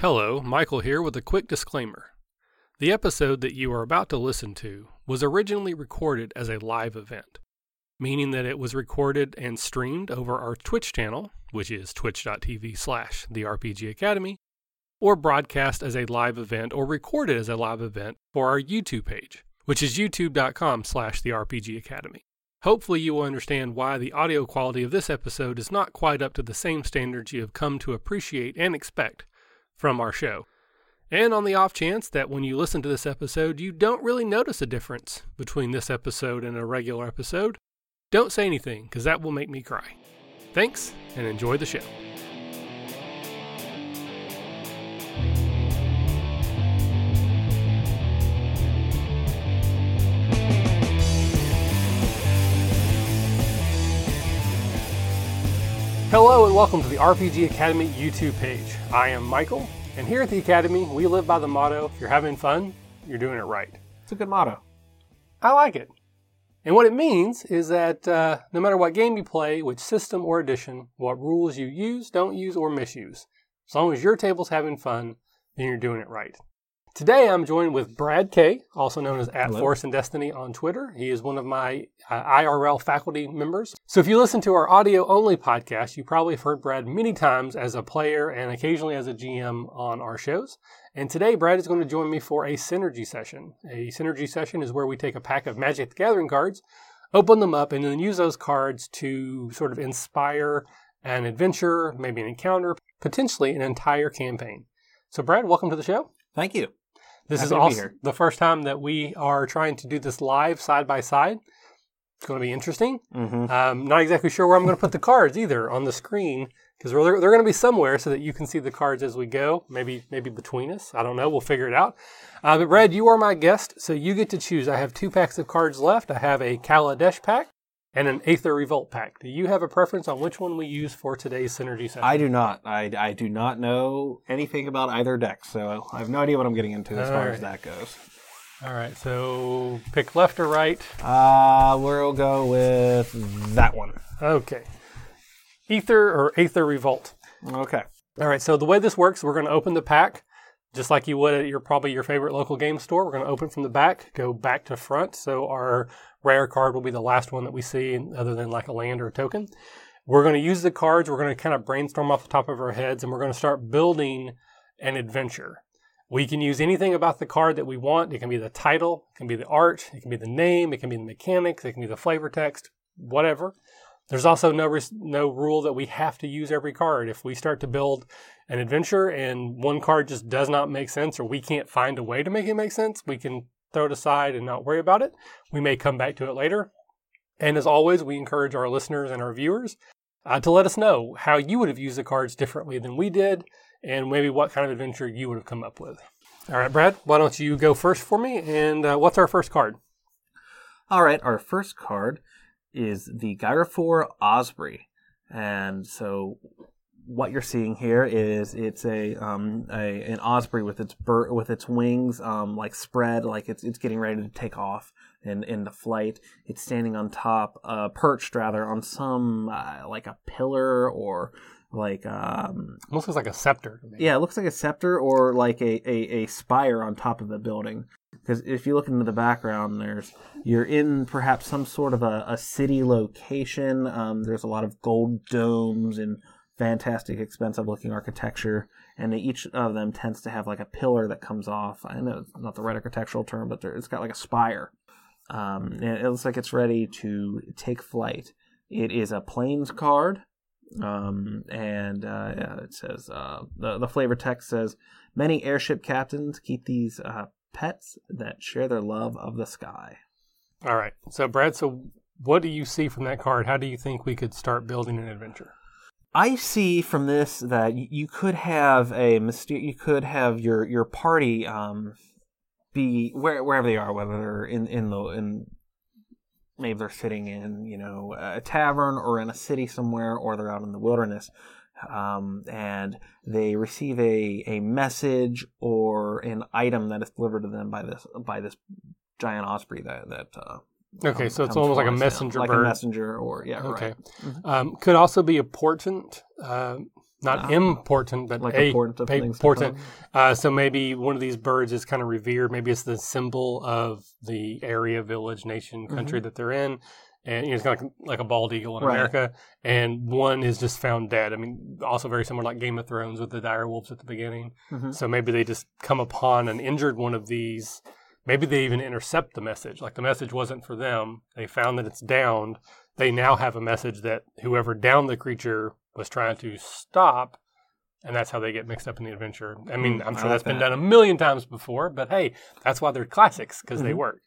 Hello, Michael here with a quick disclaimer. The episode that you are about to listen to was originally recorded as a live event, meaning that it was recorded and streamed over our Twitch channel, which is twitch.tv slash the RPG Academy, or broadcast as a live event or recorded as a live event for our YouTube page, which is youtube.com slash the RPG Academy. Hopefully, you will understand why the audio quality of this episode is not quite up to the same standards you have come to appreciate and expect from our show. And on the off chance that when you listen to this episode, you don't really notice a difference between this episode and a regular episode, don't say anything, because that will make me cry. Thanks, and enjoy the show. Hello and welcome to the RPG Academy YouTube page. I am Michael, and here at the Academy, we live by the motto if you're having fun, you're doing it right. It's a good motto. I like it. And what it means is that uh, no matter what game you play, which system or edition, what rules you use, don't use, or misuse, as long as your table's having fun, then you're doing it right. Today I'm joined with Brad Kay, also known as at Hello. Force and Destiny on Twitter. He is one of my uh, IRL faculty members. So if you listen to our audio only podcast, you probably have heard Brad many times as a player and occasionally as a GM on our shows. And today Brad is going to join me for a synergy session. A synergy session is where we take a pack of Magic the Gathering cards, open them up, and then use those cards to sort of inspire an adventure, maybe an encounter, potentially an entire campaign. So Brad, welcome to the show. Thank you. This Happy is also the first time that we are trying to do this live side by side. It's going to be interesting. Mm-hmm. Um, not exactly sure where I'm going to put the cards either on the screen because they're, they're going to be somewhere so that you can see the cards as we go. Maybe maybe between us. I don't know. We'll figure it out. Uh, but Brad, you are my guest, so you get to choose. I have two packs of cards left. I have a Kaladesh pack and an Aether Revolt pack. Do you have a preference on which one we use for today's synergy session? I do not. I, I do not know anything about either deck, so I have no idea what I'm getting into as All far as that goes. All right. So pick left or right. Uh, we'll go with that one. Okay. Ether or Aether Revolt. Okay. All right, so the way this works, we're going to open the pack just like you would at your probably your favorite local game store. We're going to open from the back, go back to front. So our rare card will be the last one that we see, other than like a land or a token. We're going to use the cards. We're going to kind of brainstorm off the top of our heads, and we're going to start building an adventure. We can use anything about the card that we want. It can be the title, it can be the art, it can be the name, it can be the mechanics, it can be the flavor text, whatever. There's also no res- no rule that we have to use every card. If we start to build an adventure and one card just does not make sense or we can't find a way to make it make sense, we can throw it aside and not worry about it. We may come back to it later. And as always, we encourage our listeners and our viewers uh, to let us know how you would have used the cards differently than we did and maybe what kind of adventure you would have come up with. All right, Brad, why don't you go first for me? And uh, what's our first card? All right. Our first card is the Gyrophore Osprey, and so what you're seeing here is it's a um a an osprey with its bir- with its wings um like spread like it's it's getting ready to take off in into flight. It's standing on top, uh, perched rather on some uh, like a pillar or like um Almost looks like a scepter. yeah, it looks like a scepter or like a, a, a spire on top of the building. Because if you look into the background, there's you're in perhaps some sort of a, a city location. Um, there's a lot of gold domes and fantastic, expensive looking architecture, and each of them tends to have like a pillar that comes off. I know it's not the right architectural term, but it's got like a spire. Um, and it looks like it's ready to take flight. It is a plains card um, and uh, yeah, it says uh, the the flavor text says many airship captains keep these uh, pets that share their love of the sky. All right. So, Brad, so what do you see from that card? How do you think we could start building an adventure? I see from this that you could have a myster- you could have your your party um, be where, wherever they are, whether they're in in the in maybe they're sitting in you know a tavern or in a city somewhere, or they're out in the wilderness, um, and they receive a a message or an item that is delivered to them by this by this giant osprey that that uh, Okay, come- so it's almost like a messenger like bird. a messenger, or yeah, Okay. right. Um, could also be a portent, uh, not important, but Like a, a portent a portent. Uh, so maybe one of these birds is kind of revered. Maybe it's the symbol of the area, village, nation, country that they're in. And you know, it's kind of like, like a bald eagle in Right. America. And one is just found dead. I mean, also very similar like Game of Thrones with the dire wolves at the beginning. Mhm. So maybe they just come upon an injured one of these. Maybe they even intercept the message. Like the message wasn't for them. They found that it's downed. They now have a message that whoever downed the creature was trying to stop. And that's how they get mixed up in the adventure. I mean, Mm, I'm sure like that's been done a million times before, but hey, that's why they're classics because they Mhm. work.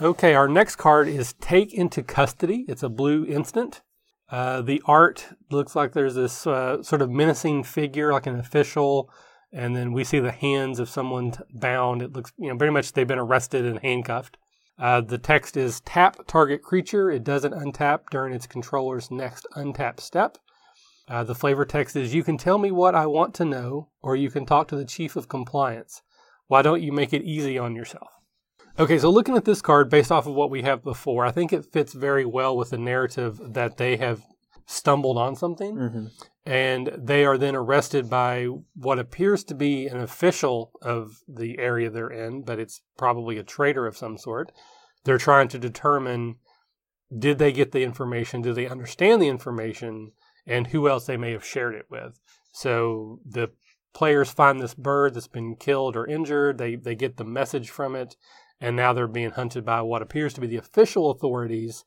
Okay, our next card is Take into Custody. It's a blue instant. Uh, the art looks like there's this uh, sort of menacing figure, like an official, and then we see the hands of someone bound. It looks, you know, very much they've been arrested and handcuffed. Uh, the text is tap target creature. It doesn't untap during its controller's next untap step. Uh, the flavor text is You can tell me what I want to know, or you can talk to the chief of compliance. Why don't you make it easy on yourself? Okay, so looking at this card based off of what we have before, I think it fits very well with the narrative that they have stumbled on something Mhm. and they are then arrested by what appears to be an official of the area they're in, but it's probably a traitor of some sort. They're trying to determine did they get the information, do they understand the information, and who else they may have shared it with. So the players find this bird that's been killed or injured, they, they get the message from it, and now they're being hunted by what appears to be the official authorities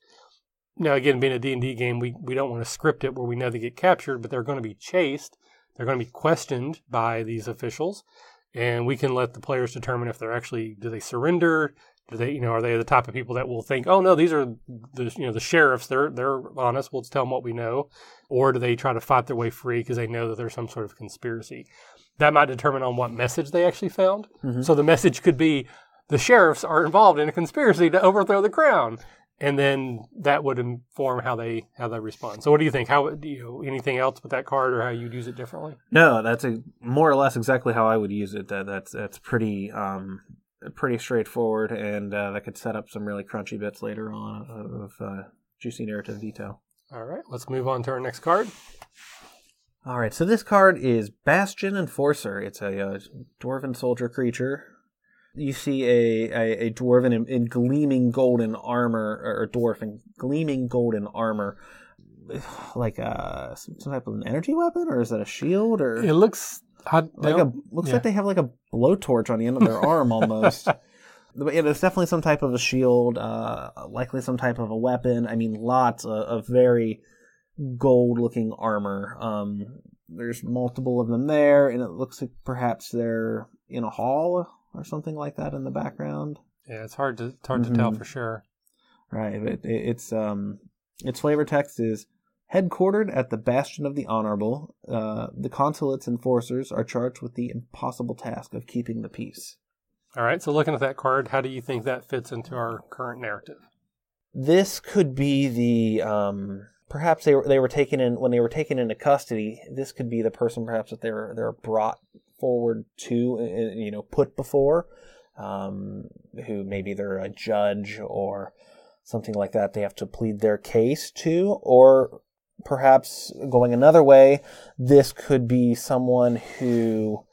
now again being a d&d game we, we don't want to script it where we know they get captured but they're going to be chased. They're going to be questioned by these officials and we can let the players determine if they're actually do they surrender? Do they you know are they the type of people that will think oh no these are the you know the sheriffs. They're they're honest we'll tell them what we know or do they try to fight their way free because they know that there's some sort of conspiracy? That might determine on what message they actually found. Mhm. so the message could be the sheriffs are involved in a conspiracy to overthrow the crown and then that would inform how they how they respond. So, what do you think? How do you anything else with that card, or how you'd use it differently? No, that's a more or less exactly how I would use it. That that's that's pretty um pretty straightforward, and uh, that could set up some really crunchy bits later on of uh, juicy narrative detail. All right, let's move on to our next card. All right, so this card is Bastion Enforcer. It's a, uh dwarven soldier creature. You see a, a, a dwarven in, in gleaming golden armor, or dwarf in gleaming golden armor, like a some type of an energy weapon, or is that a shield, or It looks I like a looks yeah. like they have like a blowtorch on the end of their arm almost. But yeah, there's definitely some type of a shield, uh, likely some type of a weapon. I mean, lots of, of very gold-looking armor. Um, there's multiple of them there, and it looks like perhaps they're in a hall or something like that in the background. yeah, it's hard to it's hard to tell Mhm. for sure. Right. It, it, it's um, its flavor text is headquartered at the Bastion of the Honorable. Uh, the consulate's enforcers are charged with the impossible task of keeping the peace. All right, so looking at that card, how do you think that fits into our current narrative? This could be the um, perhaps they were they were taken in when they were taken into custody. This could be the person perhaps that they're they're brought forward to uh, you know put before, um, who maybe they're a judge or something like that. They have to plead their case to, or perhaps going another way, this could be someone who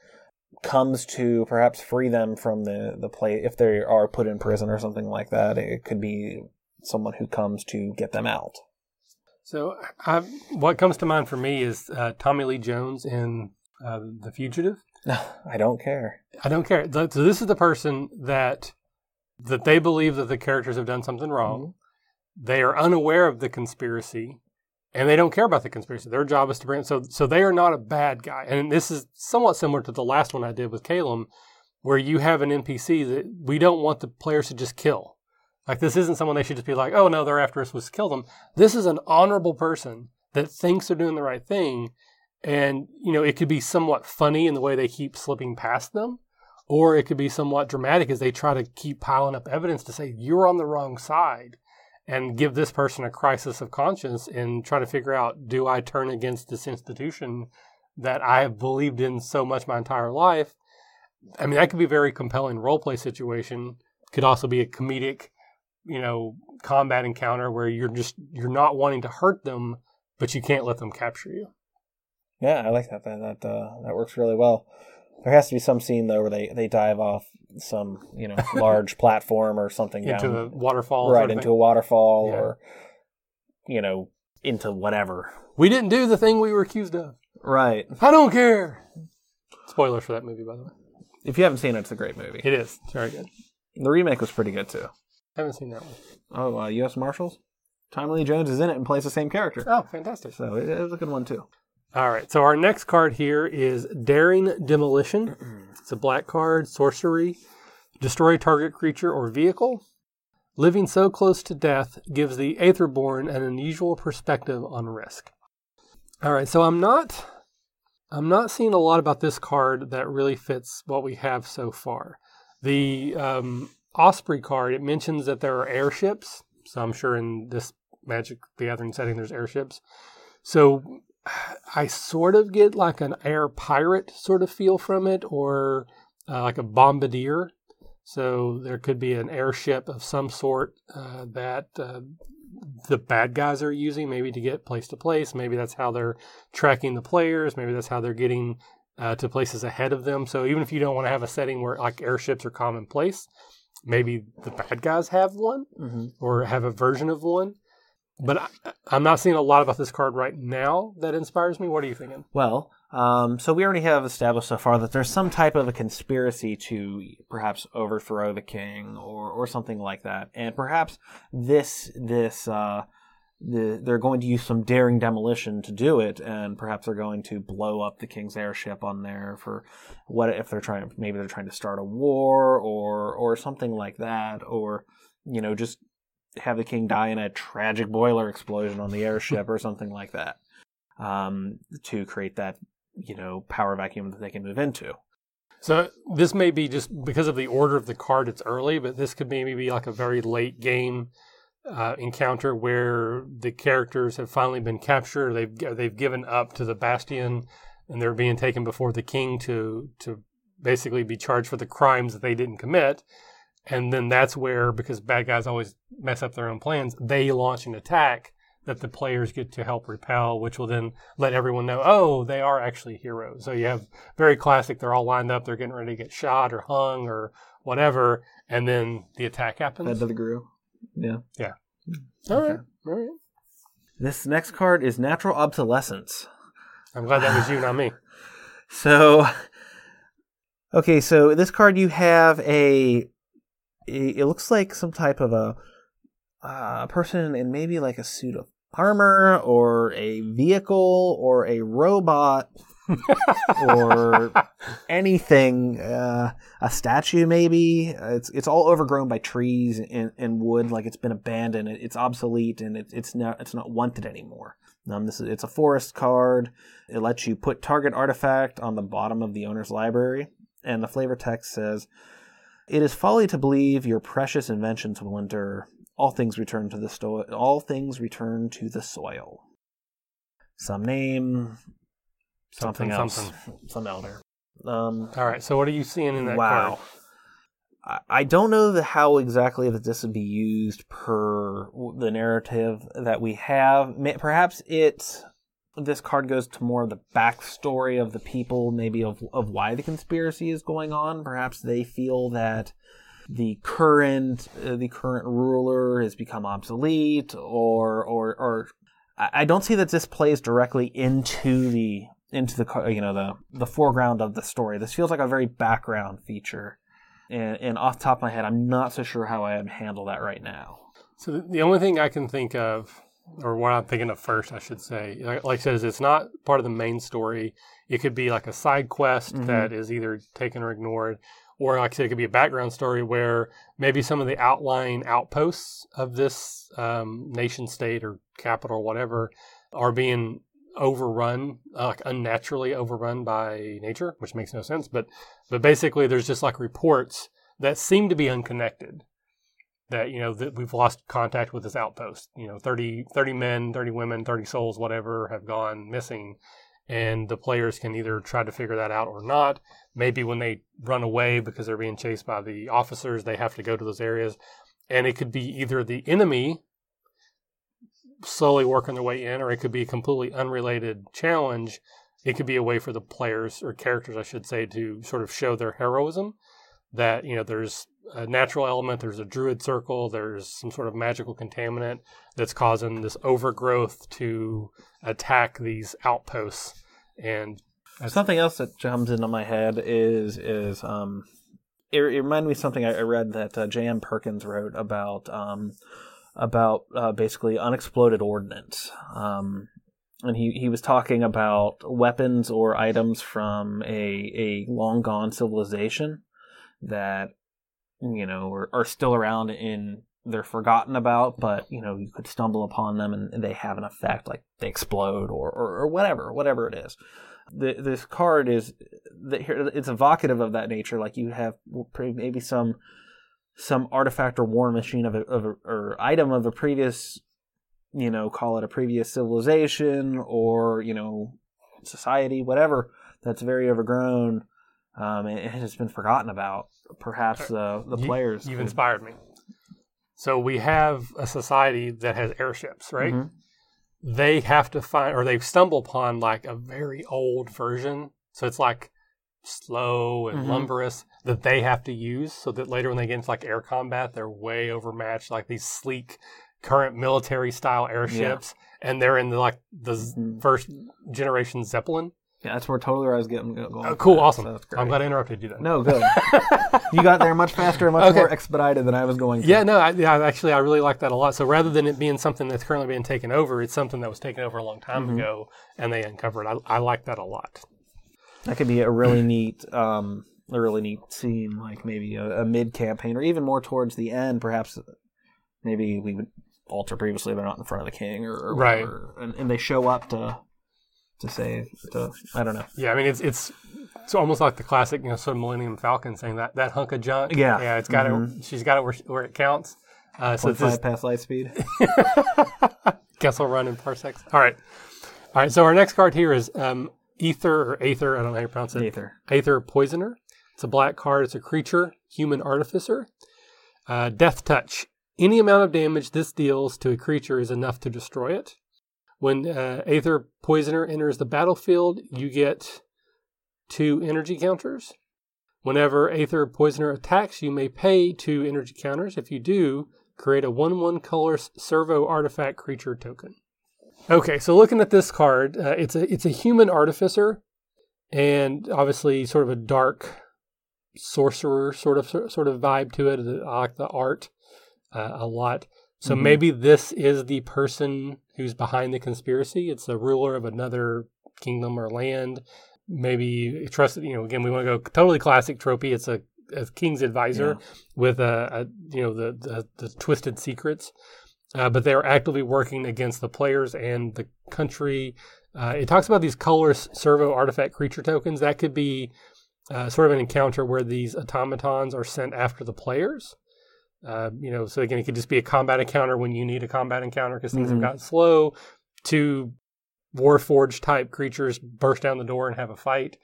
comes to perhaps free them from the the play if they are put in prison or something like that. It could be someone who comes to get them out. So, I, what comes to mind for me is uh, Tommy Lee Jones in uh, The Fugitive. I don't care. I don't care. So this is the person that that they believe that the characters have done something wrong. Mm-hmm. They are unaware of the conspiracy, and they don't care about the conspiracy. Their job is to bring. So so they are not a bad guy. And this is somewhat similar to the last one I did with Calum, where you have an NPC that we don't want the players to just kill. Like this isn't someone they should just be like, oh no, they're after us, let's kill them. This is an honorable person that thinks they're doing the right thing, and you know it could be somewhat funny in the way they keep slipping past them, or it could be somewhat dramatic as they try to keep piling up evidence to say you're on the wrong side, and give this person a crisis of conscience and try to figure out do I turn against this institution that I have believed in so much my entire life. I mean that could be a very compelling role play situation. Could also be a comedic you know combat encounter where you're just you're not wanting to hurt them, but you can't let them capture you. Yeah, I like that. That that uh, that works really well. There has to be some scene though where they, they dive off some you know large platform or something into down, a waterfall, right sort of into thing. a waterfall Yeah. or you know into whatever. We didn't do the thing we were accused of. Right. I don't care. Spoilers for that movie, by the way. If you haven't seen it, it's a great movie. It is. It's very good. The remake was pretty good too. I haven't seen that one. Oh, uh, U.S. Marshals. Tommy Lee Jones is in it and plays the same character, Oh, fantastic. so it, it was a good one too. All right. So our next card here is Daring Demolition. It's a black card, sorcery. Destroy target creature or vehicle. Living so close to death gives the Aetherborn an unusual perspective on risk. All right. So I'm not I'm not seeing a lot about this card that really fits what we have so far. The um, Osprey card, it mentions that there are airships. So I'm sure in this Magic the Gathering setting there's airships. So I sort of get like an air pirate sort of feel from it, or uh, like a bombardier. So there could be an airship of some sort uh, that uh, the bad guys are using, maybe to get place to place. Maybe that's how they're tracking the players. Maybe that's how they're getting uh, to places ahead of them. So even if you don't want to have a setting where like airships are commonplace, maybe the bad guys have one Mm-hmm. or have a version of one. But I, I'm not seeing a lot about this card right now that inspires me. What are you thinking? Well, um, so we already have established so far that there's some type of a conspiracy to perhaps overthrow the king or, or something like that, and perhaps this this uh, the, they're going to use some daring demolition to do it, and perhaps they're going to blow up the king's airship on there for what if they're trying maybe they're trying to start a war or or something like that, or you know just have the king die in a tragic boiler explosion on the airship or something like that um, to create that you know power vacuum that they can move into. So this may be just because of the order of the card. It's early, but this could maybe be like a very late game uh, encounter where the characters have finally been captured. They've they've given up to the Bastion, and they're being taken before the king to to basically be charged for the crimes that they didn't commit. And then that's where, because bad guys always mess up their own plans, they launch an attack that the players get to help repel, which will then let everyone know, oh, they are actually heroes. So you have very classic, they're all lined up, they're getting ready to get shot or hung or whatever, and then the attack happens. Head of the Gru. Yeah. Hmm. All right, all right. This next card is Natural Obsolescence. I'm glad that was you, not me. So, okay, so this card you have a. It looks like some type of a uh, person in maybe like a suit of armor or a vehicle or a robot or anything uh, a statue maybe. It's it's all overgrown by trees and, and wood like it's been abandoned. It's obsolete and it, it's not it's not wanted anymore. Um, this is it's a forest card. It lets you put target artifact on the bottom of the owner's library and the flavor text says it is folly to believe your precious inventions will endure all things return to the sto- all things return to the soil some name something, Something, else something. some elder um All right, so what are you seeing in that wow card? I- don't know the, how exactly that this would be used per the narrative that we have. Perhaps it this card goes to more of the backstory of the people, maybe of of why the conspiracy is going on. Perhaps they feel that the current uh, the current ruler has become obsolete, or or or I I don't see that this plays directly into the into the you know the the foreground of the story. This feels like a very background feature, and and off top of my head, I'm not so sure how I'd handle that right now. So the only thing I can think of, or what I'm thinking of first, I should say, like, like I said, it's not part of the main story. It could be like a side quest Mhm. that is either taken or ignored, or like I said, it could be a background story where maybe some of the outlying outposts of this um, nation state or capital or whatever are being overrun, uh, like unnaturally overrun by nature, which makes no sense. But but basically, there's just like reports that seem to be unconnected that you know that we've lost contact with this outpost you know 30, 30 men 30 women 30 souls whatever have gone missing and the players can either try to figure that out or not maybe when they run away because they're being chased by the officers they have to go to those areas and it could be either the enemy slowly working their way in, or it could be a completely unrelated challenge. It could be a way for the players or characters, I should say, to sort of show their heroism. That you know, there's a natural element, there's a druid circle, there's some sort of magical contaminant that's causing this overgrowth to attack these outposts. And Something else that comes into my head is is um, it, it reminded me of something I, I read that uh, J.M. Perkins wrote about um, about uh, basically unexploded ordnance. Um, and he, he was talking about weapons or items from a, a long gone civilization that you know are, are still around in they're forgotten about, but you know you could stumble upon them and, they have an effect, like they explode or, or, or whatever, whatever it is the, this card is it's evocative of that nature. Like you have maybe some some artifact or war machine of a, of a, or item of a previous, you know, call it a previous civilization or you know society, whatever that's very overgrown um, and it has been forgotten about. Perhaps the the you, players. You've inspired me. So we have a society that has airships, right? Mm-hmm they have to find or they stumble upon like a very old version. So it's like slow and mm-hmm. lumberous that they have to use so that later when they get into like air combat, they're way overmatched. Like these sleek current military style airships, yeah. and they're in the, like the mm-hmm. first generation Zeppelin. Yeah, that's where totally where I was getting going. Oh, cool, that. awesome. So I'm glad I interrupted you. Then. No, good. you got there much faster and much okay. more expedited than I was going. To. Yeah, no, I, yeah, actually, I really like that a lot. So rather than it being something that's currently being taken over, it's something that was taken over a long time mm-hmm. ago, and they uncovered. I, I like that a lot. That could be a really neat, um, a really neat scene, like maybe a, a mid campaign, or even more towards the end. Perhaps, maybe we would alter previously they're not in front of the king, or, or right, and, and they show up to to say to I don't know. Yeah, I mean it's it's it's almost like the classic, you know, sort of Millennium Falcon saying that that hunk of junk. Yeah, yeah, it's got mm-hmm. it. She's got it where, where it counts. Uh, so just, past light speed. Guess I'll run in parsecs. All right, all right. So our next card here is um, Ether or Aether. I don't know how you pronounce it. Aether. Aether Poisoner. It's a black card. It's a creature, human artificer. Uh, death touch. Any amount of damage this deals to a creature is enough to destroy it. When uh, Aether Poisoner enters the battlefield, you get two energy counters. Whenever Aether Poisoner attacks, you may pay two energy counters. If you do, create a 1 1 color servo artifact creature token. Okay, so looking at this card, uh, it's a it's a human artificer, and obviously sort of a dark sorcerer sort of sort of vibe to it. I like the art uh, a lot. So mm-hmm. maybe this is the person who's behind the conspiracy. It's a ruler of another kingdom or land. Maybe trusted. You know, again, we want to go totally classic tropey. It's a, a king's advisor yeah. with a, a, you know the the, the twisted secrets. Uh, but they are actively working against the players and the country. Uh, it talks about these colorless servo artifact creature tokens. That could be uh, sort of an encounter where these automatons are sent after the players. Uh, you know, so again, it could just be a combat encounter when you need a combat encounter because things mm-hmm. have gotten slow. To Warforged type creatures burst down the door and have a fight,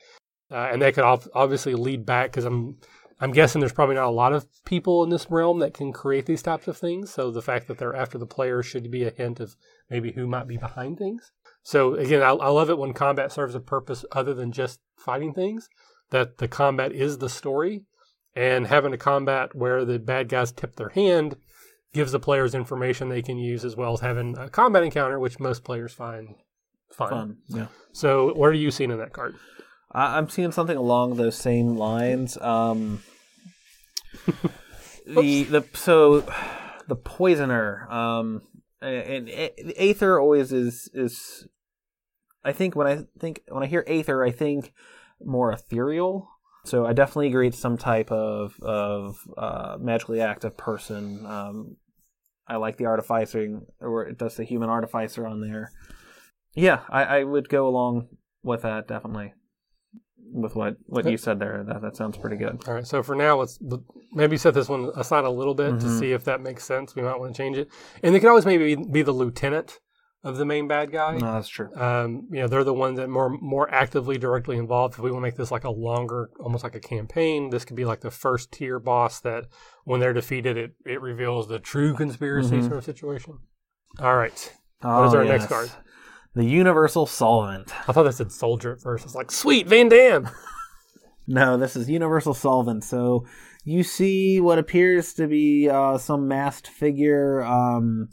uh, and that could obviously lead back because I'm I'm guessing there's probably not a lot of people in this realm that can create these types of things. So the fact that they're after the player should be a hint of maybe who might be behind things. So again, I, I love it when combat serves a purpose other than just fighting things. That the combat is the story, and having a combat where the bad guys tip their hand gives the players information they can use as well as having a combat encounter, which most players find fun. fun yeah. So, what are you seeing in that card? I'm seeing something along those same lines. Um, the the so the poisoner um, and, and aether always is is. I think when I think when I hear aether, I think more ethereal so I definitely agree it's some type of of uh, magically active person. Um, I like the artificing, or it does the human artificer on there. Yeah, I, I would go along with that definitely. With what what you said there, that that sounds pretty good. All right, so for now, let's maybe set this one aside a little bit mm-hmm. to see if that makes sense. We might want to change it, and it could always maybe be the lieutenant of the main bad guy. No, that's true. Um, you know, they're the ones that more more actively directly involved. If we want to make this like a longer, almost like a campaign, this could be like the first tier boss that when they're defeated, it it reveals the true conspiracy Mhm. sort of situation. All right, Oh, is our next card? The Universal Solvent. I thought that said soldier at first. It's like sweet Van Damme. No, this is Universal Solvent. So you see what appears to be uh, some masked figure um,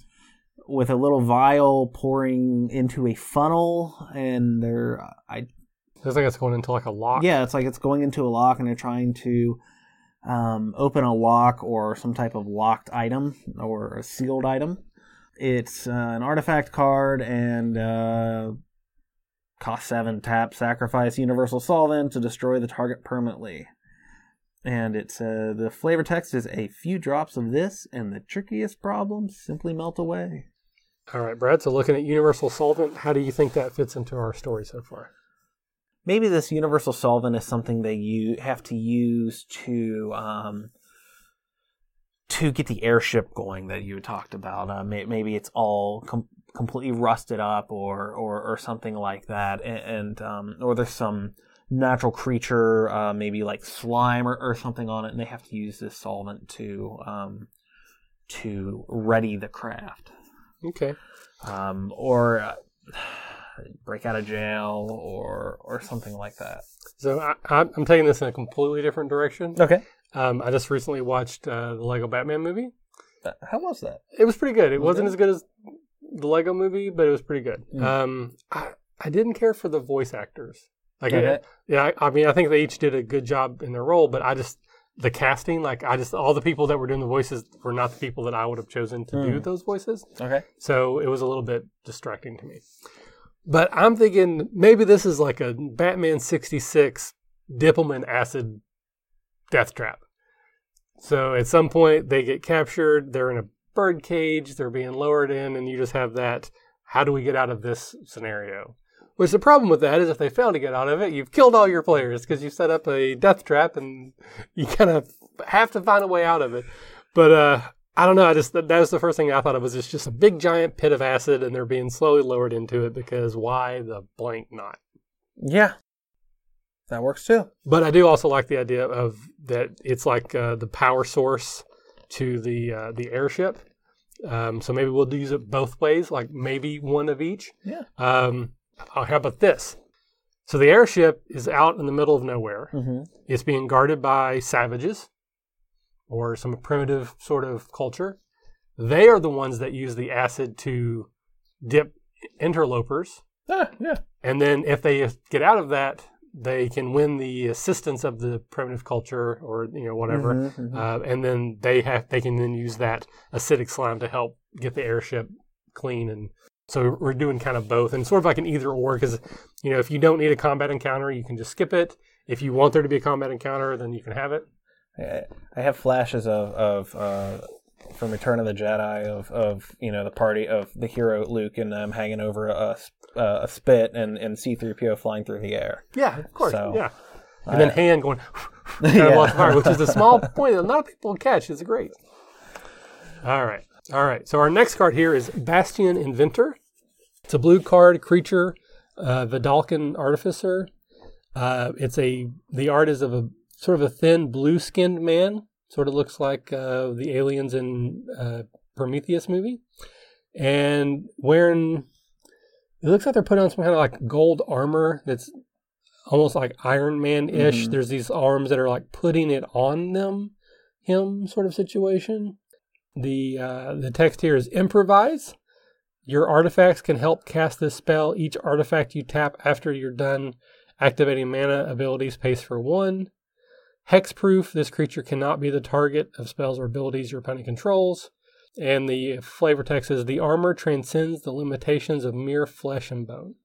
with a little vial pouring into a funnel, and they're I Looks like it's going into like a lock. yeah, it's like it's going into a lock, and they're trying to um, open a lock or some type of locked item or a sealed item. It's uh, an artifact card and uh, cost seven tap sacrifice universal solvent to destroy the target permanently. And it's uh, the flavor text is a few drops of this, and the trickiest problems simply melt away. All right, Brad. So looking at universal solvent, how do you think that fits into our story so far? maybe this universal solvent is something that you have to use to um, to get the airship going that you talked about. Uh, may, maybe it's all com- completely rusted up, or or, or something like that, and, and um, or there's some natural creature, uh, maybe like slime or, or something on it, and they have to use this solvent to um, to ready the craft Okay. um, or uh, break out of jail or or something like that. So I, I'm taking this in a completely different direction. Okay. Um, I just recently watched uh, the Lego Batman movie. How was that? It was pretty good. It Was wasn't it? as good as the Lego movie, but it was pretty good. Mm. Um, I, I didn't care for the voice actors. Like, it- yeah, I, I mean, I think they each did a good job in their role, but I just the casting, like, I just all the people that were doing the voices were not the people that I would have chosen to do Mm. those voices. Okay. So it was a little bit distracting to me. But I'm thinking maybe this is like a Batman 66 Dippelman acid death trap. So at some point they get captured, they're in a bird cage, they're being lowered in, and you just have that how do we get out of this scenario? Which the problem with that is if they fail to get out of it, you've killed all your players because you set up a death trap and you kind of have to find a way out of it. But uh, I don't know. I just that, that was the first thing I thought of was it's just a big giant pit of acid and they're being slowly lowered into it because why the blank not? Yeah. That works too. But I do also like the idea of that it's like uh, the power source to the uh, the airship. Um, so maybe we'll use it both ways, like maybe one of each. Yeah. Um, oh, how about this? So the airship is out in the middle of nowhere. Mm-hmm. It's being guarded by savages or some primitive sort of culture. They are the ones that use the acid to dip interlopers. Ah, yeah. And then if they get out of that, they can win the assistance of the primitive culture or you know whatever. Mhm, mhm. Uh, and then they have they can then use that acidic slime to help get the airship clean and so we're doing kind of both and sort of like an either or because you know if you don't need a combat encounter you can just skip it. If you want there to be a combat encounter then you can have it. I- have flashes of of uh, from Return of the Jedi of of you know the party of the hero Luke and them hanging over a a, a spit and and C three PO flying through the air. yeah of course So, yeah. And then I- hand going of fire, which is a small point that not people catch. It's great. All right all right so our next card here is bastion inventor it's a blue card creature uh, Vedalken artificer uh, it's a the art is of a sort of a thin blue skinned man sort of looks like uh, the aliens in uh, prometheus movie and wearing it looks like they're putting on some kind of like gold armor that's almost like Iron Man ish. Mhm. There's these arms that are like putting it on them, him sort of situation. The uh, the text here is improvise. Your artifacts can help cast this spell. Each artifact you tap after you're done activating mana abilities pays for one. Hexproof. This creature cannot be the target of spells or abilities your opponent controls. And the flavor text is the armor transcends the limitations of mere flesh and bone.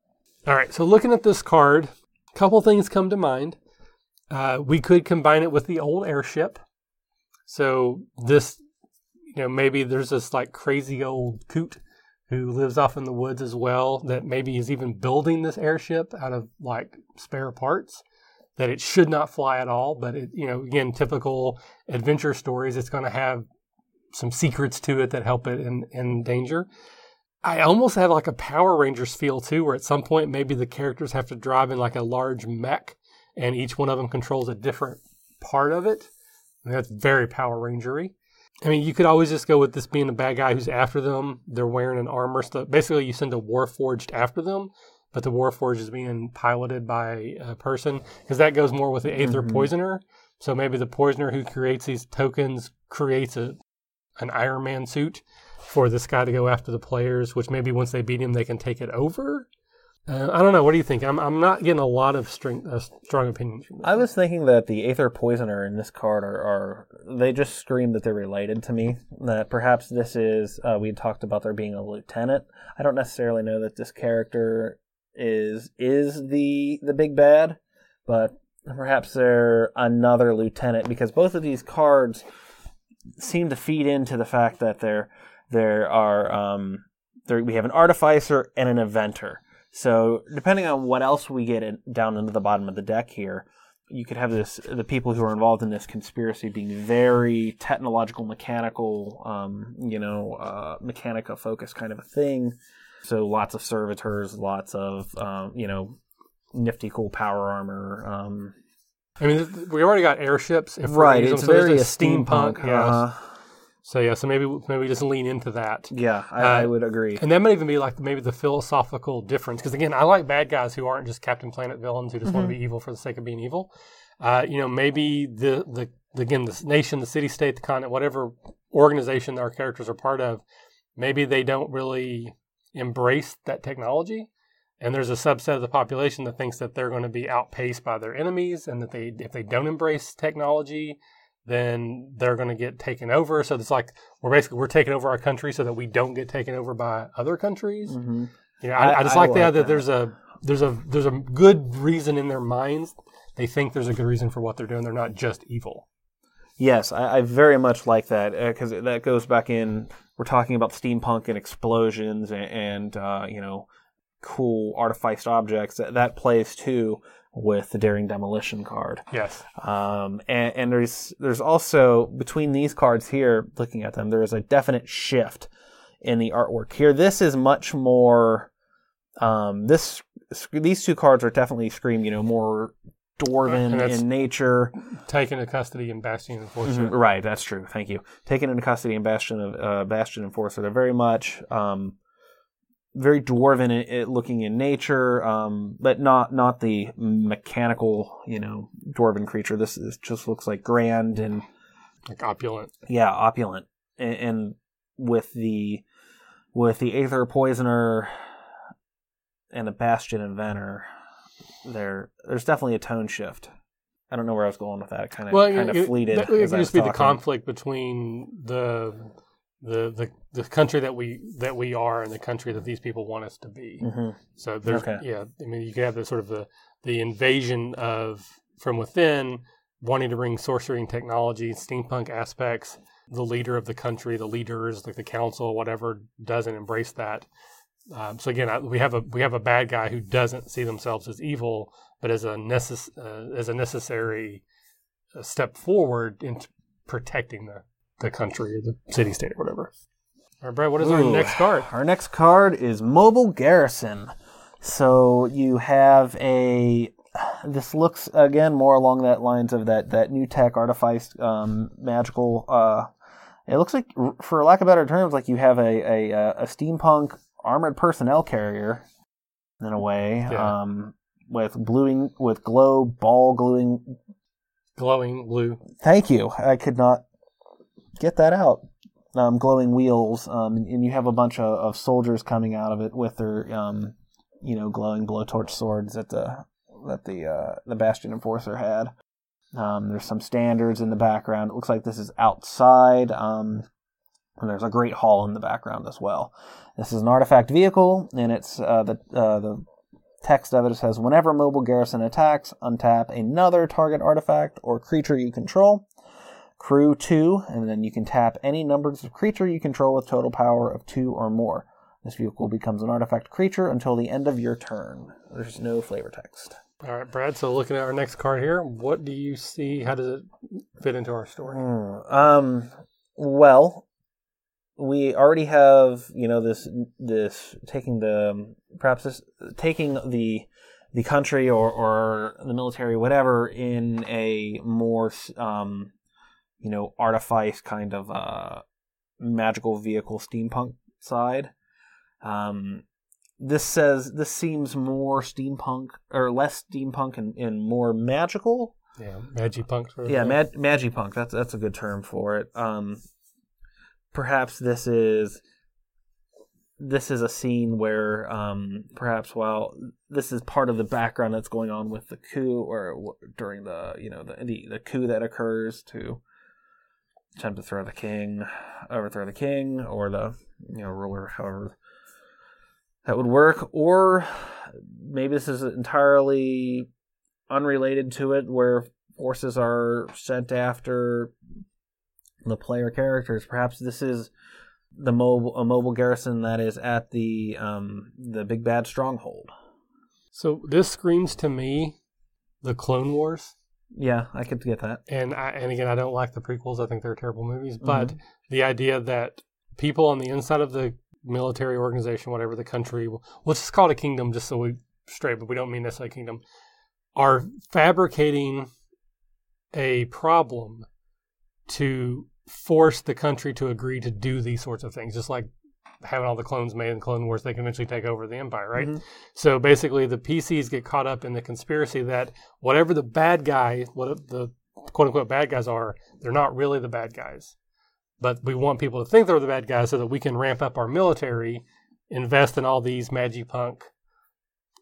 All right, so looking at this card, a couple things come to mind. Uh, we could combine it with the old airship. So this, you know, maybe there's this like crazy old coot who lives off in the woods as well that maybe is even building this airship out of like spare parts that it should not fly at all. But it, you know, again, typical adventure stories, it's going to have some secrets to it that help it in, in danger. I almost have like a Power Rangers feel too, where at some point maybe the characters have to drive in like a large mech, and each one of them controls a different part of it. That's very Power Rangery. I mean, you could always just go with this being a bad guy who's after them. They're wearing an armor. So basically, you send a Warforged after them, but the Warforged is being piloted by a person because that goes more with the Aether Mhm. Poisoner. So maybe the Poisoner who creates these tokens creates a an Iron Man suit for this guy to go after the players, which maybe once they beat him, they can take it over. Uh, I don't know. What do you think? I'm I'm not getting a lot of string, uh, strong opinions from this. I was thinking that the Aether Poisoner in this card are, are they just scream that they're related to me. That perhaps this is uh, we talked about there being a lieutenant. I don't necessarily know that this character is is the the big bad, but perhaps they're another lieutenant because both of these cards seem to feed into the fact that there there are um, there we have an artificer and an inventor. So depending on what else we get in, down into the bottom of the deck here, you could have this the people who are involved in this conspiracy being very technological, mechanical, um, you know, uh, mechanica focused kind of a thing. So lots of servitors, lots of um, you know, nifty cool power armor. Um, I mean, we already got airships. If right, it's them, so there's very a a steampunk. Yeah. uh-huh. So yeah. So maybe maybe just lean into that. Yeah, I, Uh, I would agree. And that might even be like maybe the philosophical difference. Because again, I like bad guys who aren't just Captain Planet villains who just want to be evil for the sake of being evil. Uh, you know, maybe the, the the again the nation, the city state, the continent, whatever organization our characters are part of, maybe they don't really embrace that technology. And there's a subset of the population that thinks that they're going to be outpaced by their enemies, and that they if they don't embrace technology, then they're going to get taken over. So it's like we're basically we're taking over our country so that we don't get taken over by other countries. hmm You know, I, I just I like, the like idea that that. there's a there's a there's a good reason in their minds. They think there's a good reason for what they're doing. They're not just evil. Yes, I, I very much like that because that goes back in. We're talking about steampunk and explosions and, and uh, you know cool artificed objects. That, that plays too with the daring demolition card. Yes. Um, and, and there's there's also between these cards here, looking at them, there is a definite shift in the artwork here. This is much more. Um, this these two cards are definitely scream, you know, more dwarven in nature. Taken into custody and Bastion Enforcer. Mhm, Right, that's true. Thank you. Taken into custody and Bastion of uh, Bastion Enforcer. They're very much um, very dwarven looking in nature, um, but not not the mechanical, you know, dwarven creature. This is, just looks like grand and Like opulent. yeah, opulent. And, and with the with the Aether Poisoner and the Bastion Inventor, there there's definitely a tone shift. I don't know where I was going with that. It kind of Well, kind of fleeted. It, it could just be the conflict between the the the the country that we that we are and the country that these people want us to be. Mhm. So there's Okay. yeah, I mean you could have the sort of the the invasion of from within wanting to bring sorcery and technology, steampunk aspects. The leader of the country, the leaders, like the council, whatever, doesn't embrace that. Um, so again, I, we have a we have a bad guy who doesn't see themselves as evil, but as a necess- uh, as a necessary uh, step forward in protecting the the country the city state or whatever. All right, Brad, what is our next card? Our next card is Mobile Garrison. So you have a. This looks again more along that lines of that that new tech artifice um, magical. Uh, it looks like, for lack of better terms, like you have a a, a steampunk armored personnel carrier, in a way, Yeah. um, with gluing with glow ball gluing. Glowing blue. Thank you. I could not get that out. Um, glowing wheels, um, and you have a bunch of, of soldiers coming out of it with their, um, you know, glowing blowtorch swords that the that the uh, the Bastion Enforcer had. Um, there's some standards in the background. It looks like this is outside. Um, and there's a great hall in the background as well. This is an artifact vehicle, and it's uh, the uh, the text of it says whenever mobile garrison attacks, untap another target artifact or creature you control. Crew two, and then you can tap any numbers of creature you control with total power of two or more. This vehicle becomes an artifact creature until the end of your turn. There's no flavor text. All right, Brad. So looking at our next card here, what do you see? How does it fit into our story? Hmm, Um, well, we already have you know this this taking the perhaps this taking the the country or or the military whatever in a more um you know artifice kind of uh magical vehicle steampunk side um this says this seems more steampunk or less steampunk and, and more magical Yeah, Magipunk. Sort of yeah, mag- magipunk. That's that's a good term for it. Um, perhaps this is this is a scene where um, perhaps while this is part of the background that's going on with the coup or w- during the you know the, the the coup that occurs to attempt to throw the king, overthrow the king or the you know ruler, however that would work, or maybe this is entirely unrelated to it, where forces are sent after the player characters. Perhaps this is the mobile a mobile garrison that is at the um, the big bad stronghold. So this screams to me the Clone Wars. Yeah, I could get that. and I, and again, I don't like the prequels. I think they're terrible movies. Mm-hmm. But the idea that people on the inside of the military organization, whatever the country, let's just call it a kingdom, just so we straight, but we don't mean necessarily a kingdom, are fabricating a problem to force the country to agree to do these sorts of things, just like having all the clones made in Clone Wars, they can eventually take over the Empire, right? Mhm. So basically, the PCs get caught up in the conspiracy that whatever the bad guy, what the quote unquote bad guys are, they're not really the bad guys. But we want people to think they're the bad guys so that we can ramp up our military, invest in all these Magipunk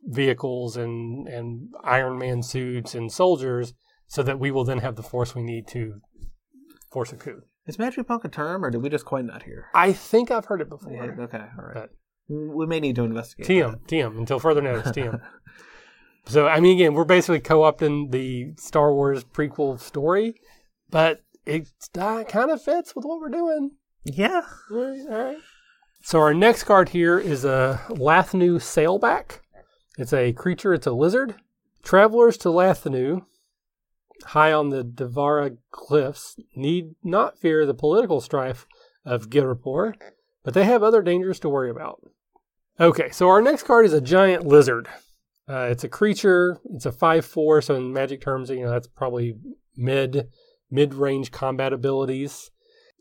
vehicles and, and Iron Man suits and soldiers so that we will then have the force we need to force a coup. Is magic punk a term, or did we just coin that here? I think I've heard it before. Yeah, okay, all right. But- We may need to investigate. TM, TM, until further notice, TM. So, I mean, again, we're basically co opting the Star Wars prequel story, but it kind of fits with what we're doing. yeah. All right, all right. So, our next card here is a Lathnu Sailback. It's a creature, it's a lizard. Travelers to Lathnu, high on the Devara cliffs, need not fear the political strife of Ghirapur, but they have other dangers to worry about. Okay, so our next card is a giant lizard. Uh, it's a creature. It's a five four. So in magic terms, you know that's probably mid mid range combat abilities.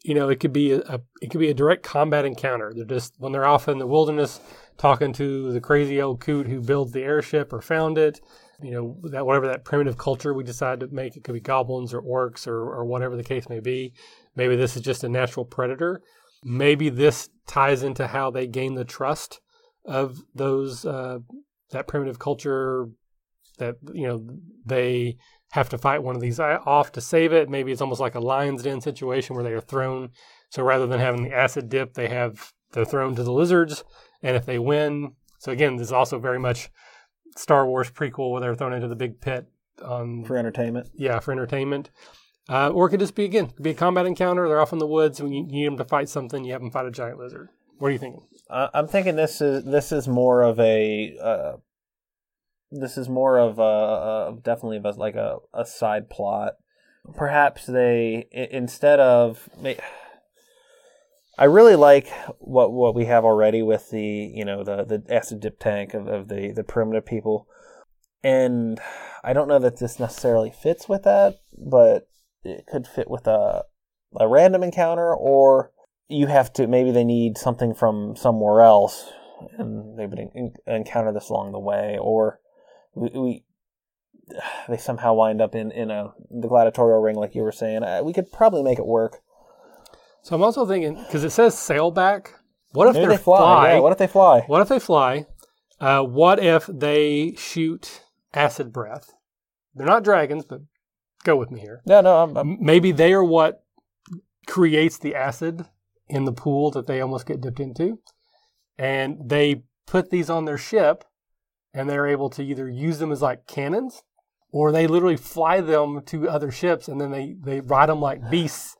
You know, it could be a, a it could be a direct combat encounter. They're just when they're off in the wilderness talking to the crazy old coot who builds the airship or found it. You know that whatever that primitive culture we decide to make, it could be goblins or orcs or or whatever the case may be. Maybe this is just a natural predator. Maybe this ties into how they gain the trust of those uh, that primitive culture that you know they have to fight one of these off to save it. Maybe it's almost like a lion's den situation where they are thrown. So rather than having the acid dip, they have they're thrown to the lizards, and if they win, so again, this is also very much Star Wars prequel where they're thrown into the big pit on For entertainment. yeah for entertainment. Uh, or it could just be again, could be a combat encounter. They're off in the woods. and you need them to fight something, you have them fight a giant lizard. What are you thinking? Uh, I'm thinking this is this is more of a uh, this is more of a, a definitely of a, like a, a side plot. Perhaps they i- instead of I really like what what we have already with the you know the the acid dip tank of, of the the primitive people, and I don't know that this necessarily fits with that, but it could fit with a a random encounter or you have to maybe they need something from somewhere else and they would en- encounter this along the way or we, we they somehow wind up in in a the gladiatorial ring like you were saying. Uh, we could probably make it work So I'm also thinking because it says sailback. What if maybe they fly, yeah what if they fly What if they fly? Uh, what if they shoot acid breath? They're not dragons, but go with me here. no no I'm, I'm, Maybe they are what creates the acid in the pool that they almost get dipped into. And they put these on their ship and they're able to either use them as like cannons or they literally fly them to other ships and then they, they ride them like beasts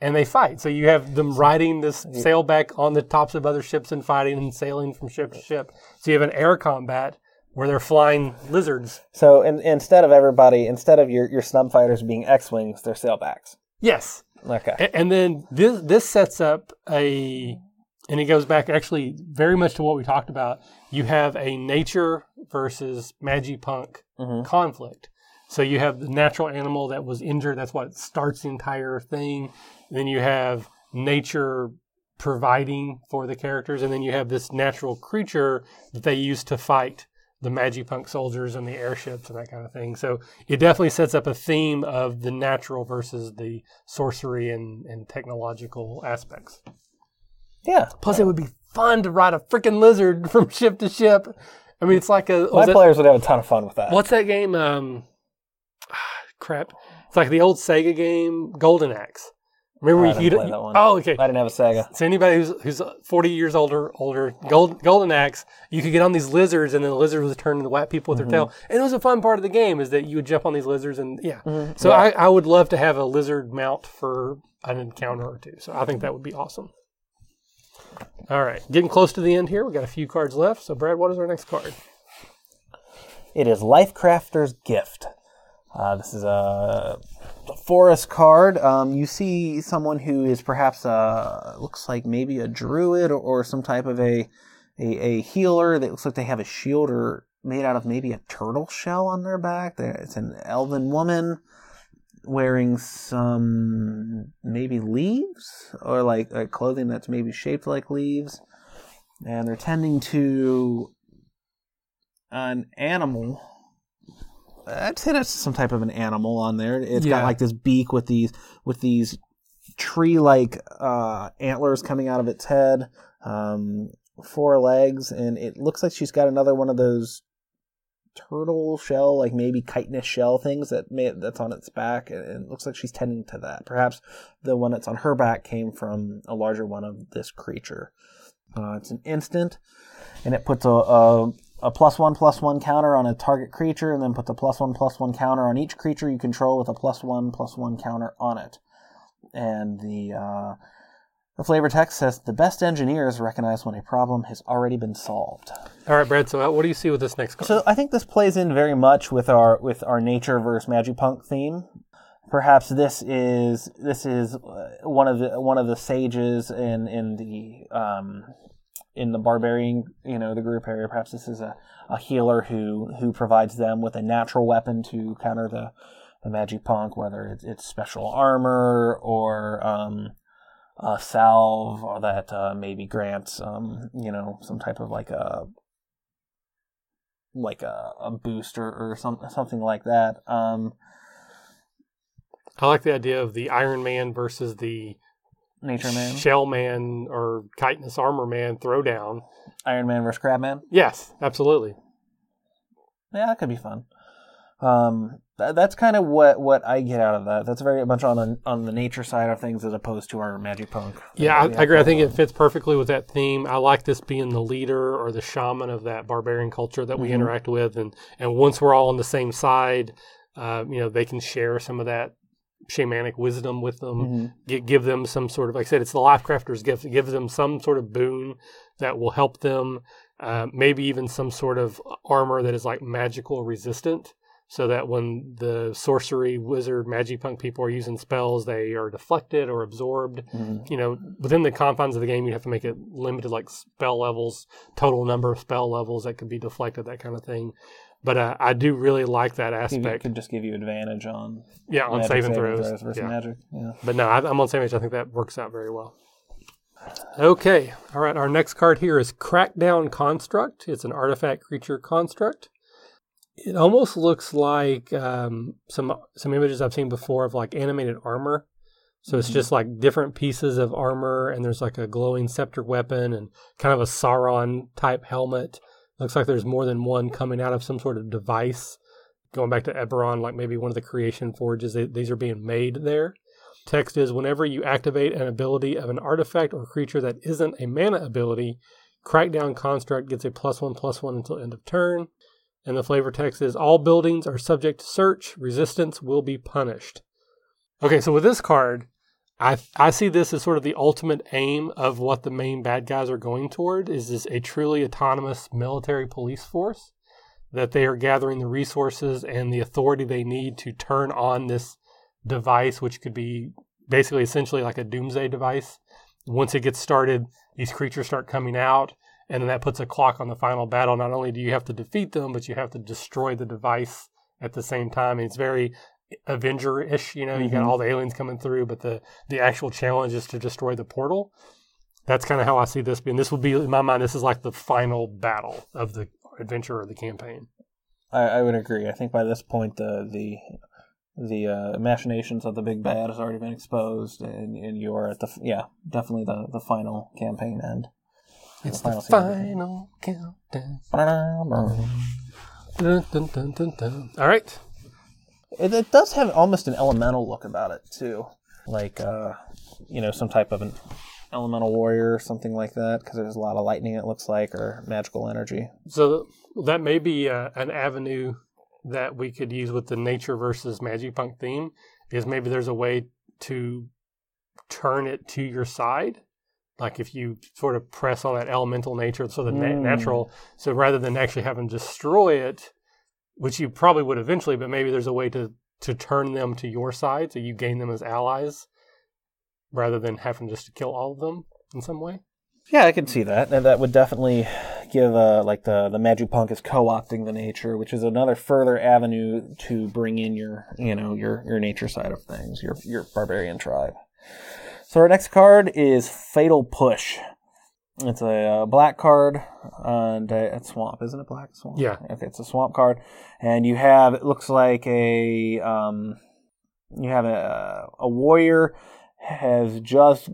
and they fight. So you have them riding this sailback on the tops of other ships and fighting and sailing from ship to ship. So you have an air combat where they're flying lizards. so in, instead of everybody instead of your your snub fighters being x-wings they're sailbacks Yes. Okay. A- And then this this sets up a, and it goes back actually very much to what we talked about. You have a nature versus magipunk Mhm. conflict. So you have the natural animal that was injured. That's what starts the entire thing. Then you have nature providing for the characters, and then you have this natural creature that they use to fight the magipunk soldiers and the airships and that kind of thing. So it definitely sets up a theme of the natural versus the sorcery and, and technological aspects. Yeah. Plus, it would be fun to ride a freaking lizard from ship to ship. I mean, it's like a My it- players would have a ton of fun with that. what's that game? Um, crap, it's like the old Sega game Golden Axe. Remember I you play that one. Oh, okay. I didn't have a Sega. So anybody who's who's forty years older, older, gold, golden axe, you could get on these lizards, and then the lizard was turning to whack people with Mm-hmm. their tail. And it was a fun part of the game is that you would jump on these lizards, and yeah. So I, I would love to have a lizard mount for an encounter or two. So I think that would be awesome. All right, getting close to the end here. We got a few cards left. So Brad, what is our next card? It is Lifecrafter's Gift. Uh, this is a forest card. Um, you see someone who is perhaps uh looks like maybe a druid or, or some type of a, a a healer that looks like they have a shield or made out of maybe a turtle shell on their back. It's an elven woman wearing some maybe leaves or like, like clothing that's maybe shaped like leaves, and they're tending to an animal. I'd say that's some type of an animal on there. It's Yeah. got like this beak with these with these tree-like uh, antlers coming out of its head, um, four legs, and it looks like she's got another one of those turtle shell, like maybe chitinous shell things that may, that's on its back, and it looks like she's tending to that. Perhaps the one that's on her back came from a larger one of this creature. Uh, it's an instant, and it puts a, a a plus one plus one counter on a target creature, and then put a plus one plus one counter on each creature you control with a plus one plus one counter on it. And the uh, the flavor text says the best engineers recognize when a problem has already been solved. All right, Brad. So uh, what do you see with this next card? So I think this plays in very much with our with our nature versus magipunk theme. Perhaps this is this is uh, one of the one of the sages in in the um, in the barbarian you know the group area. Perhaps this is a, a healer who who provides them with a natural weapon to counter the the magic punk, whether it's, it's special armor or um, a salve that uh, maybe grants um, you know some type of like a like a, a boost or, or some, something like that. Um, I like the idea of the Iron Man versus the Nature Man, Shell Man or chitinous armor man throwdown. Iron Man versus Crabman. Yes, absolutely. Yeah, that could be fun. Um, th- that's kind of what, what I get out of that. That's very much on the on the nature side of things as opposed to our magic punk. Yeah, I, I agree. I think it fits perfectly with that theme. I like this being the leader or the shaman of that barbarian culture that we Mhm. interact with, and and once we're all on the same side, uh, you know, they can share some of that shamanic wisdom with them. Mhm. Gi- give them some sort of, like I said, it's the life crafter's gift. It gives them some sort of boon that will help them. Uh, maybe even some sort of armor that is like magical resistant, so that when the sorcery wizard magipunk people are using spells, they are deflected or absorbed Mhm. you know, within the confines of the game, you have to make it limited, like spell levels, total number of spell levels that could be deflected, that kind of thing. But uh, I do really like that aspect. could just give you advantage on Yeah, on magic saving throws. versus Yeah. magic. Yeah. But no, I, I'm on saving. I think that works out very well. Okay, all right. Our next card here is Crackdown Construct. It's an artifact creature construct. It almost looks like um, some some images I've seen before of like animated armor. So it's Mhm. just like different pieces of armor, and there's like a glowing scepter weapon and kind of a Sauron type helmet. Looks like there's more than one coming out of some sort of device. Going back to Eberron, like maybe one of the creation forges, they, these are being made there. Text is whenever you activate an ability of an artifact or creature that isn't a mana ability, Crackdown Construct gets a plus one plus one until end of turn. And the flavor text is all buildings are subject to search, resistance will be punished. Okay, so with this card, I I see this as sort of the ultimate aim of what the main bad guys are going toward is this a truly autonomous military police force that they are gathering the resources and the authority they need to turn on this device which could be basically essentially like a doomsday device. Once it gets started, these creatures start coming out, and then that puts a clock on the final battle. Not only do you have to defeat them, but you have to destroy the device at the same time. And it's very Avenger-ish, you know. You got Mhm. all the aliens coming through, but the the actual challenge is to destroy the portal. That's kind of how I see this being. This will be in my mind. This is like the final battle of the adventure or the campaign. I, I would agree. I think by this point the the the uh, machinations of the big bad has already been exposed, and, and you're at the yeah definitely the the final campaign end. It's final the final countdown. All right. It, it does have almost an elemental look about it too, like uh, you know some type of an elemental warrior or something like that, because there's a lot of lightning. It looks like or magical energy. So that may be uh, an avenue that we could use with the nature versus magic punk theme. Is maybe there's a way to turn it to your side, like if you sort of press on that elemental nature, so the na- Mm. natural. So rather than actually having to destroy it, which you probably would eventually, but maybe there's a way to to turn them to your side, so you gain them as allies, rather than having just to kill all of them in some way. Yeah, I can see that, and that would definitely give uh, like the the Magipunk is co-opting the nature, which is another further avenue to bring in your you know your your nature side of things, your your barbarian tribe. So our next card is Fatal Push. It's a uh, black card and uh, it's swamp, isn't it? Black swamp. Yeah. Okay, it's a swamp card, and you have it looks like a um, you have a a warrior has just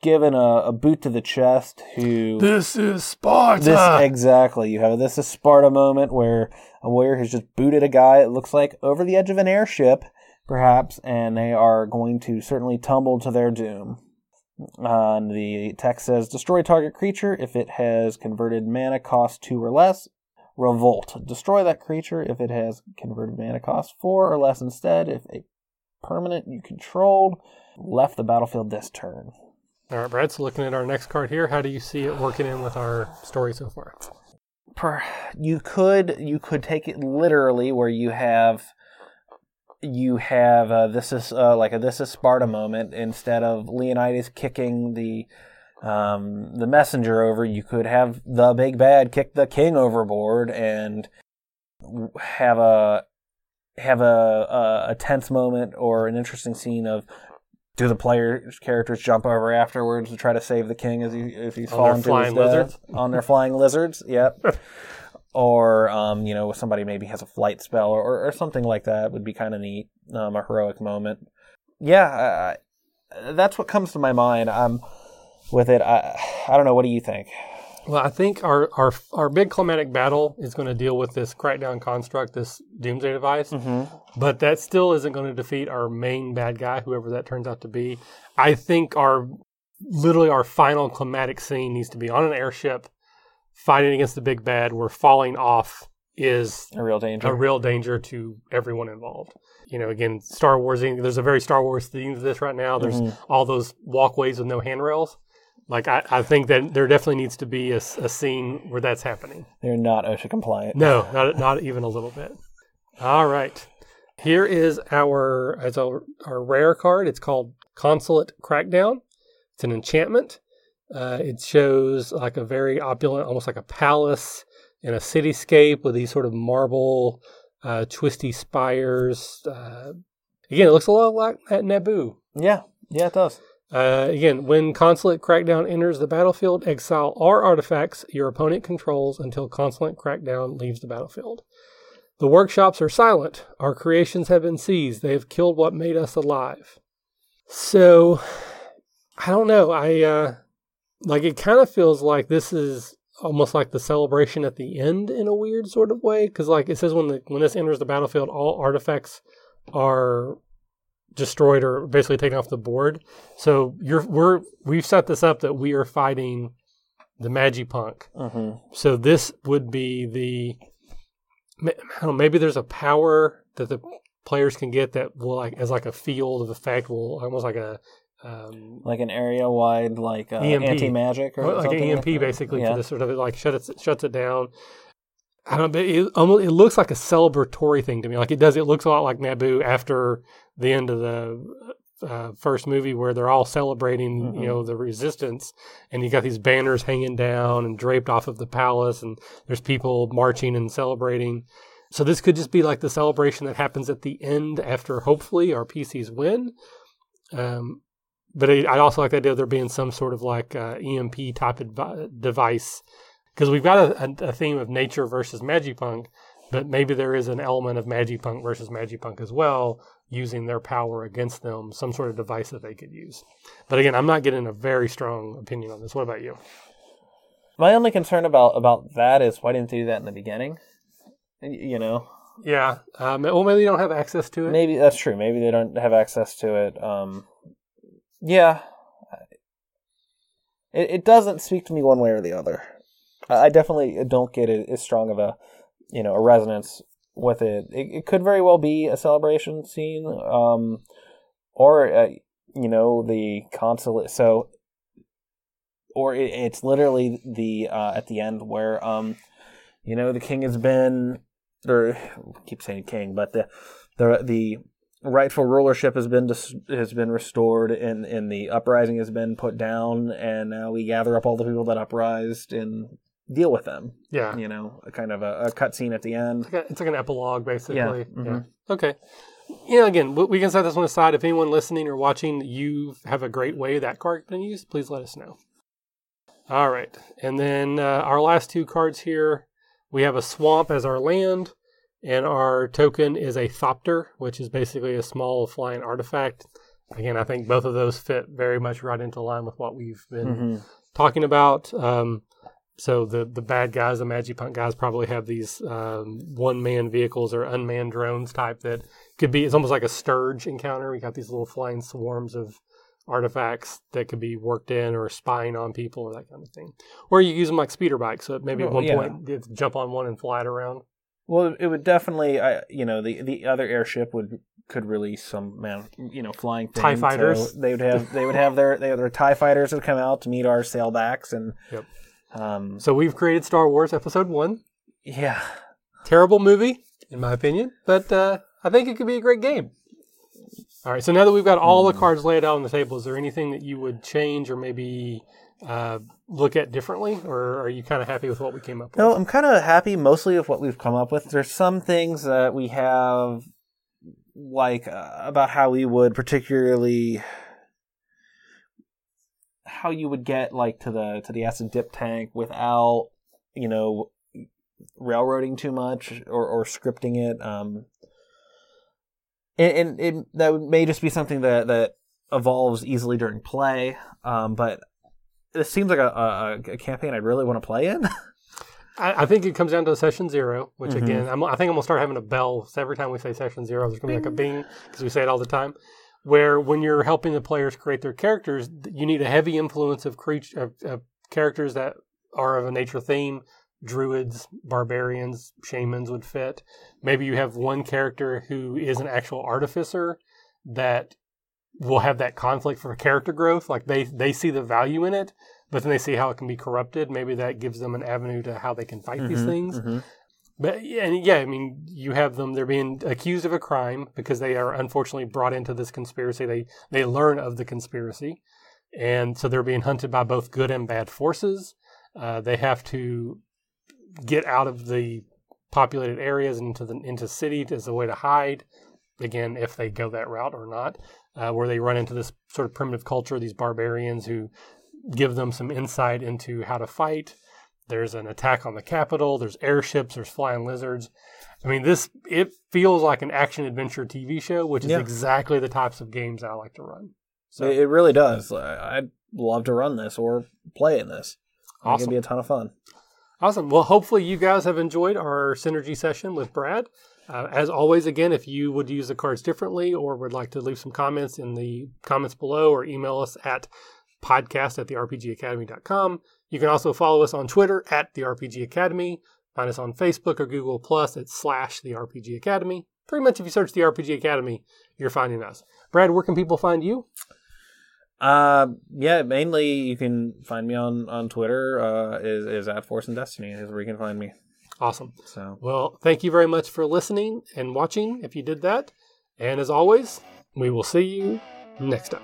given a, a boot to the chest who This is Sparta. this exactly you have this is Sparta moment where a warrior has just booted a guy it looks like over the edge of an airship perhaps and they are going to certainly tumble to their doom uh, and the text says destroy target creature if it has converted mana cost 2 or less revolt destroy that creature if it has converted mana cost 4 or less instead if a permanent you controlled left the battlefield this turn All right, Brad. So looking at our next card here, how do you see it working in with our story so far? per you could you could take it literally where you have you have uh, this is uh, like a this is Sparta moment instead of Leonidas kicking the um, the messenger over you could have the big bad kick the king overboard and have a have a, a a tense moment or an interesting scene of do the player's characters jump over afterwards to try to save the king as he if he's On fallen to his death lizards? on their flying lizards? Yep. or um, you know, somebody maybe has a flight spell or, or, something like that would be kind of neat. Um, a heroic moment. Yeah, that's what comes to my mind. Um, with it, I I don't know. What do you think? Well, I think our our our big climatic battle is going to deal with this crackdown construct, this doomsday device. Mm-hmm. But that still isn't going to defeat our main bad guy, whoever that turns out to be. I think our literally our final climatic scene needs to be on an airship fighting against the big bad where falling off is A real danger. a real danger to everyone involved. You know, again, Star Wars, there's a very Star Wars theme to this right now. There's Mhm. all those walkways with no handrails. Like, I, I think that there definitely needs to be a scene where that's happening. They're not OSHA compliant. No, not, not even a little bit. All right. Here is our, as our, our rare card. It's called Consulate Crackdown. It's an enchantment. Uh, it shows like a very opulent, almost like a palace in a cityscape with these sort of marble, uh, twisty spires. Uh, again, it looks a lot like at Naboo. Yeah, yeah, it does. Uh, again, when Consulate Crackdown enters the battlefield, exile all artifacts your opponent controls until Consulate Crackdown leaves the battlefield. The workshops are silent. Our creations have been seized. They have killed what made us alive. So, I don't know. I uh, like it. Kind of feels like this is almost like the celebration at the end in a weird sort of way, because like it says when the when this enters the battlefield, all artifacts are destroyed or basically taken off the board. So you're we're we've set this up that we are fighting the Magipunk. Mm-hmm. So this would be the ma- I don't know, maybe there's a power that the players can get that will like as like a field of effect will almost like a um, Like an area wide, like uh, anti magic or like an something EMP that. basically Yeah. for this sort of like shuts it shuts it down. I don't know, it almost it looks like a celebratory thing to me. Like it does, it looks a lot like Naboo after the end of the uh, first movie where they're all celebrating, Mhm. you know, the resistance, and you got these banners hanging down and draped off of the palace, and there's people marching and celebrating. So this could just be like the celebration that happens at the end after hopefully our PCs win. Um, but I, I also like the idea of there being some sort of like uh, EMP type advi- device because we've got a, a, a theme of nature versus Magipunk, but maybe there is an element of Magipunk versus Magipunk as well, using their power against them, some sort of device that they could use. But again, I'm not getting a very strong opinion on this. What about you? My only concern about about that is why didn't they do that in the beginning? You know, Yeah, um, well, maybe they don't have access to it. maybe that's true. Maybe they don't have access to it. Um, yeah, it, it doesn't speak to me one way or the other. I definitely don't get it as strong of a, you know, a resonance with it. It, it could very well be a celebration scene, um, or uh, you know, the consulate. So, or it, it's literally the uh, at the end where, um, you know, the king has been, or I keep saying king, but the the the rightful rulership has been dis- has been restored and and the uprising has been put down and now we gather up all the people that uprised and deal with them Yeah, you know a kind of a, a cutscene at the end It's like, a, it's like an epilogue, basically. Yeah, mhm. Okay. You know, again, we- can set this one aside. If anyone listening or watching, you have a great way that card can be used, please let us know. All right. And then uh, our last two cards here we have a swamp as our land, and our token is a Thopter, which is basically a small flying artifact. Again, I think both of those fit very much right into line with what we've been Mhm. talking about. Um, so the the bad guys, the Magipunk guys, probably have these um, one man vehicles or unmanned drones type that could be. It's almost like a Stirge encounter. We got these little flying swarms of artifacts that could be worked in or spying on people or that kind of thing. Or you use them like speeder bikes. So maybe at one yeah. point you jump on one and fly it around. Well it would definitely I you know the the other airship would could release some man you know flying TIE fighters. so they would have they would have their they their tie fighters would come out to meet our sailbacks and Yep. um So we've created Star Wars Episode One. yeah Terrible movie, in my opinion, but uh, I think it could be a great game. All right, so now that we've got all the cards laid out on the table, is there anything that you would change or maybe uh, look at differently, or are you kind of happy with what we came up with? No, I'm kind of happy mostly with what we've come up with. There's some things that we have, like uh, about how we would particularly, how you would get like to the to the acid dip tank without, you know, railroading too much or or scripting it. Um, and, and it, that may just be something that that evolves easily during play. Um, but it seems like a, a, a campaign I'd really want to play in. I, I think it comes down to session zero, which Mhm. again, I'm, I think I'm gonna start having a bell. So every time we say session zero, there's gonna be like a bing because we say it all the time. Where when you're helping the players create their characters, you need a heavy influence of creature of, of characters that are of a nature theme. Druids, barbarians, shamans would fit. Maybe you have one character who is an actual artificer that will have that conflict for character growth. Like they they see the value in it, but then they see how it can be corrupted. Maybe that gives them an avenue to how they can fight these Mhm, things. mhm. But yeah, and yeah, I mean, you have them. They're being accused of a crime because they are unfortunately brought into this conspiracy. They they learn of the conspiracy, and so they're being hunted by both good and bad forces. Uh, they have to get out of the populated areas into the into city as a way to hide. Again, if they go that route or not, uh, where they run into this sort of primitive culture, these barbarians who give them some insight into how to fight. There's an attack on the capital. There's airships. There's flying lizards. I mean, this it feels like an action adventure TV show, which is Yeah. exactly the types of games I like to run. So It, really does. I'd love to run this or play in this. Awesome. It'd be a ton of fun. Awesome. Well, hopefully you guys have enjoyed our synergy session with Brad. Uh, as always, again, if you would use the cards differently or would like to leave some comments in the comments below or email us at podcast at therpgacademy.com. You can also follow us on Twitter at the RPG Academy. Find us on Facebook or Google Plus at slash the RPG Academy. Pretty much if you search the RPG Academy, you're finding us. Brad, where can people find you? Uh, yeah, mainly you can find me on on Twitter. Uh, is is at Force and Destiny is where you can find me. Awesome. So Well, thank you very much for listening and watching if you did that. And as always, we will see you next time.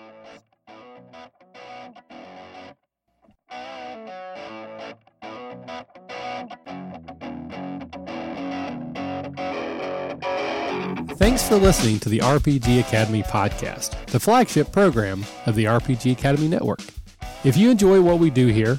Thanks for listening to the RPG Academy podcast, the flagship program of the RPG Academy Network. If you enjoy what we do here,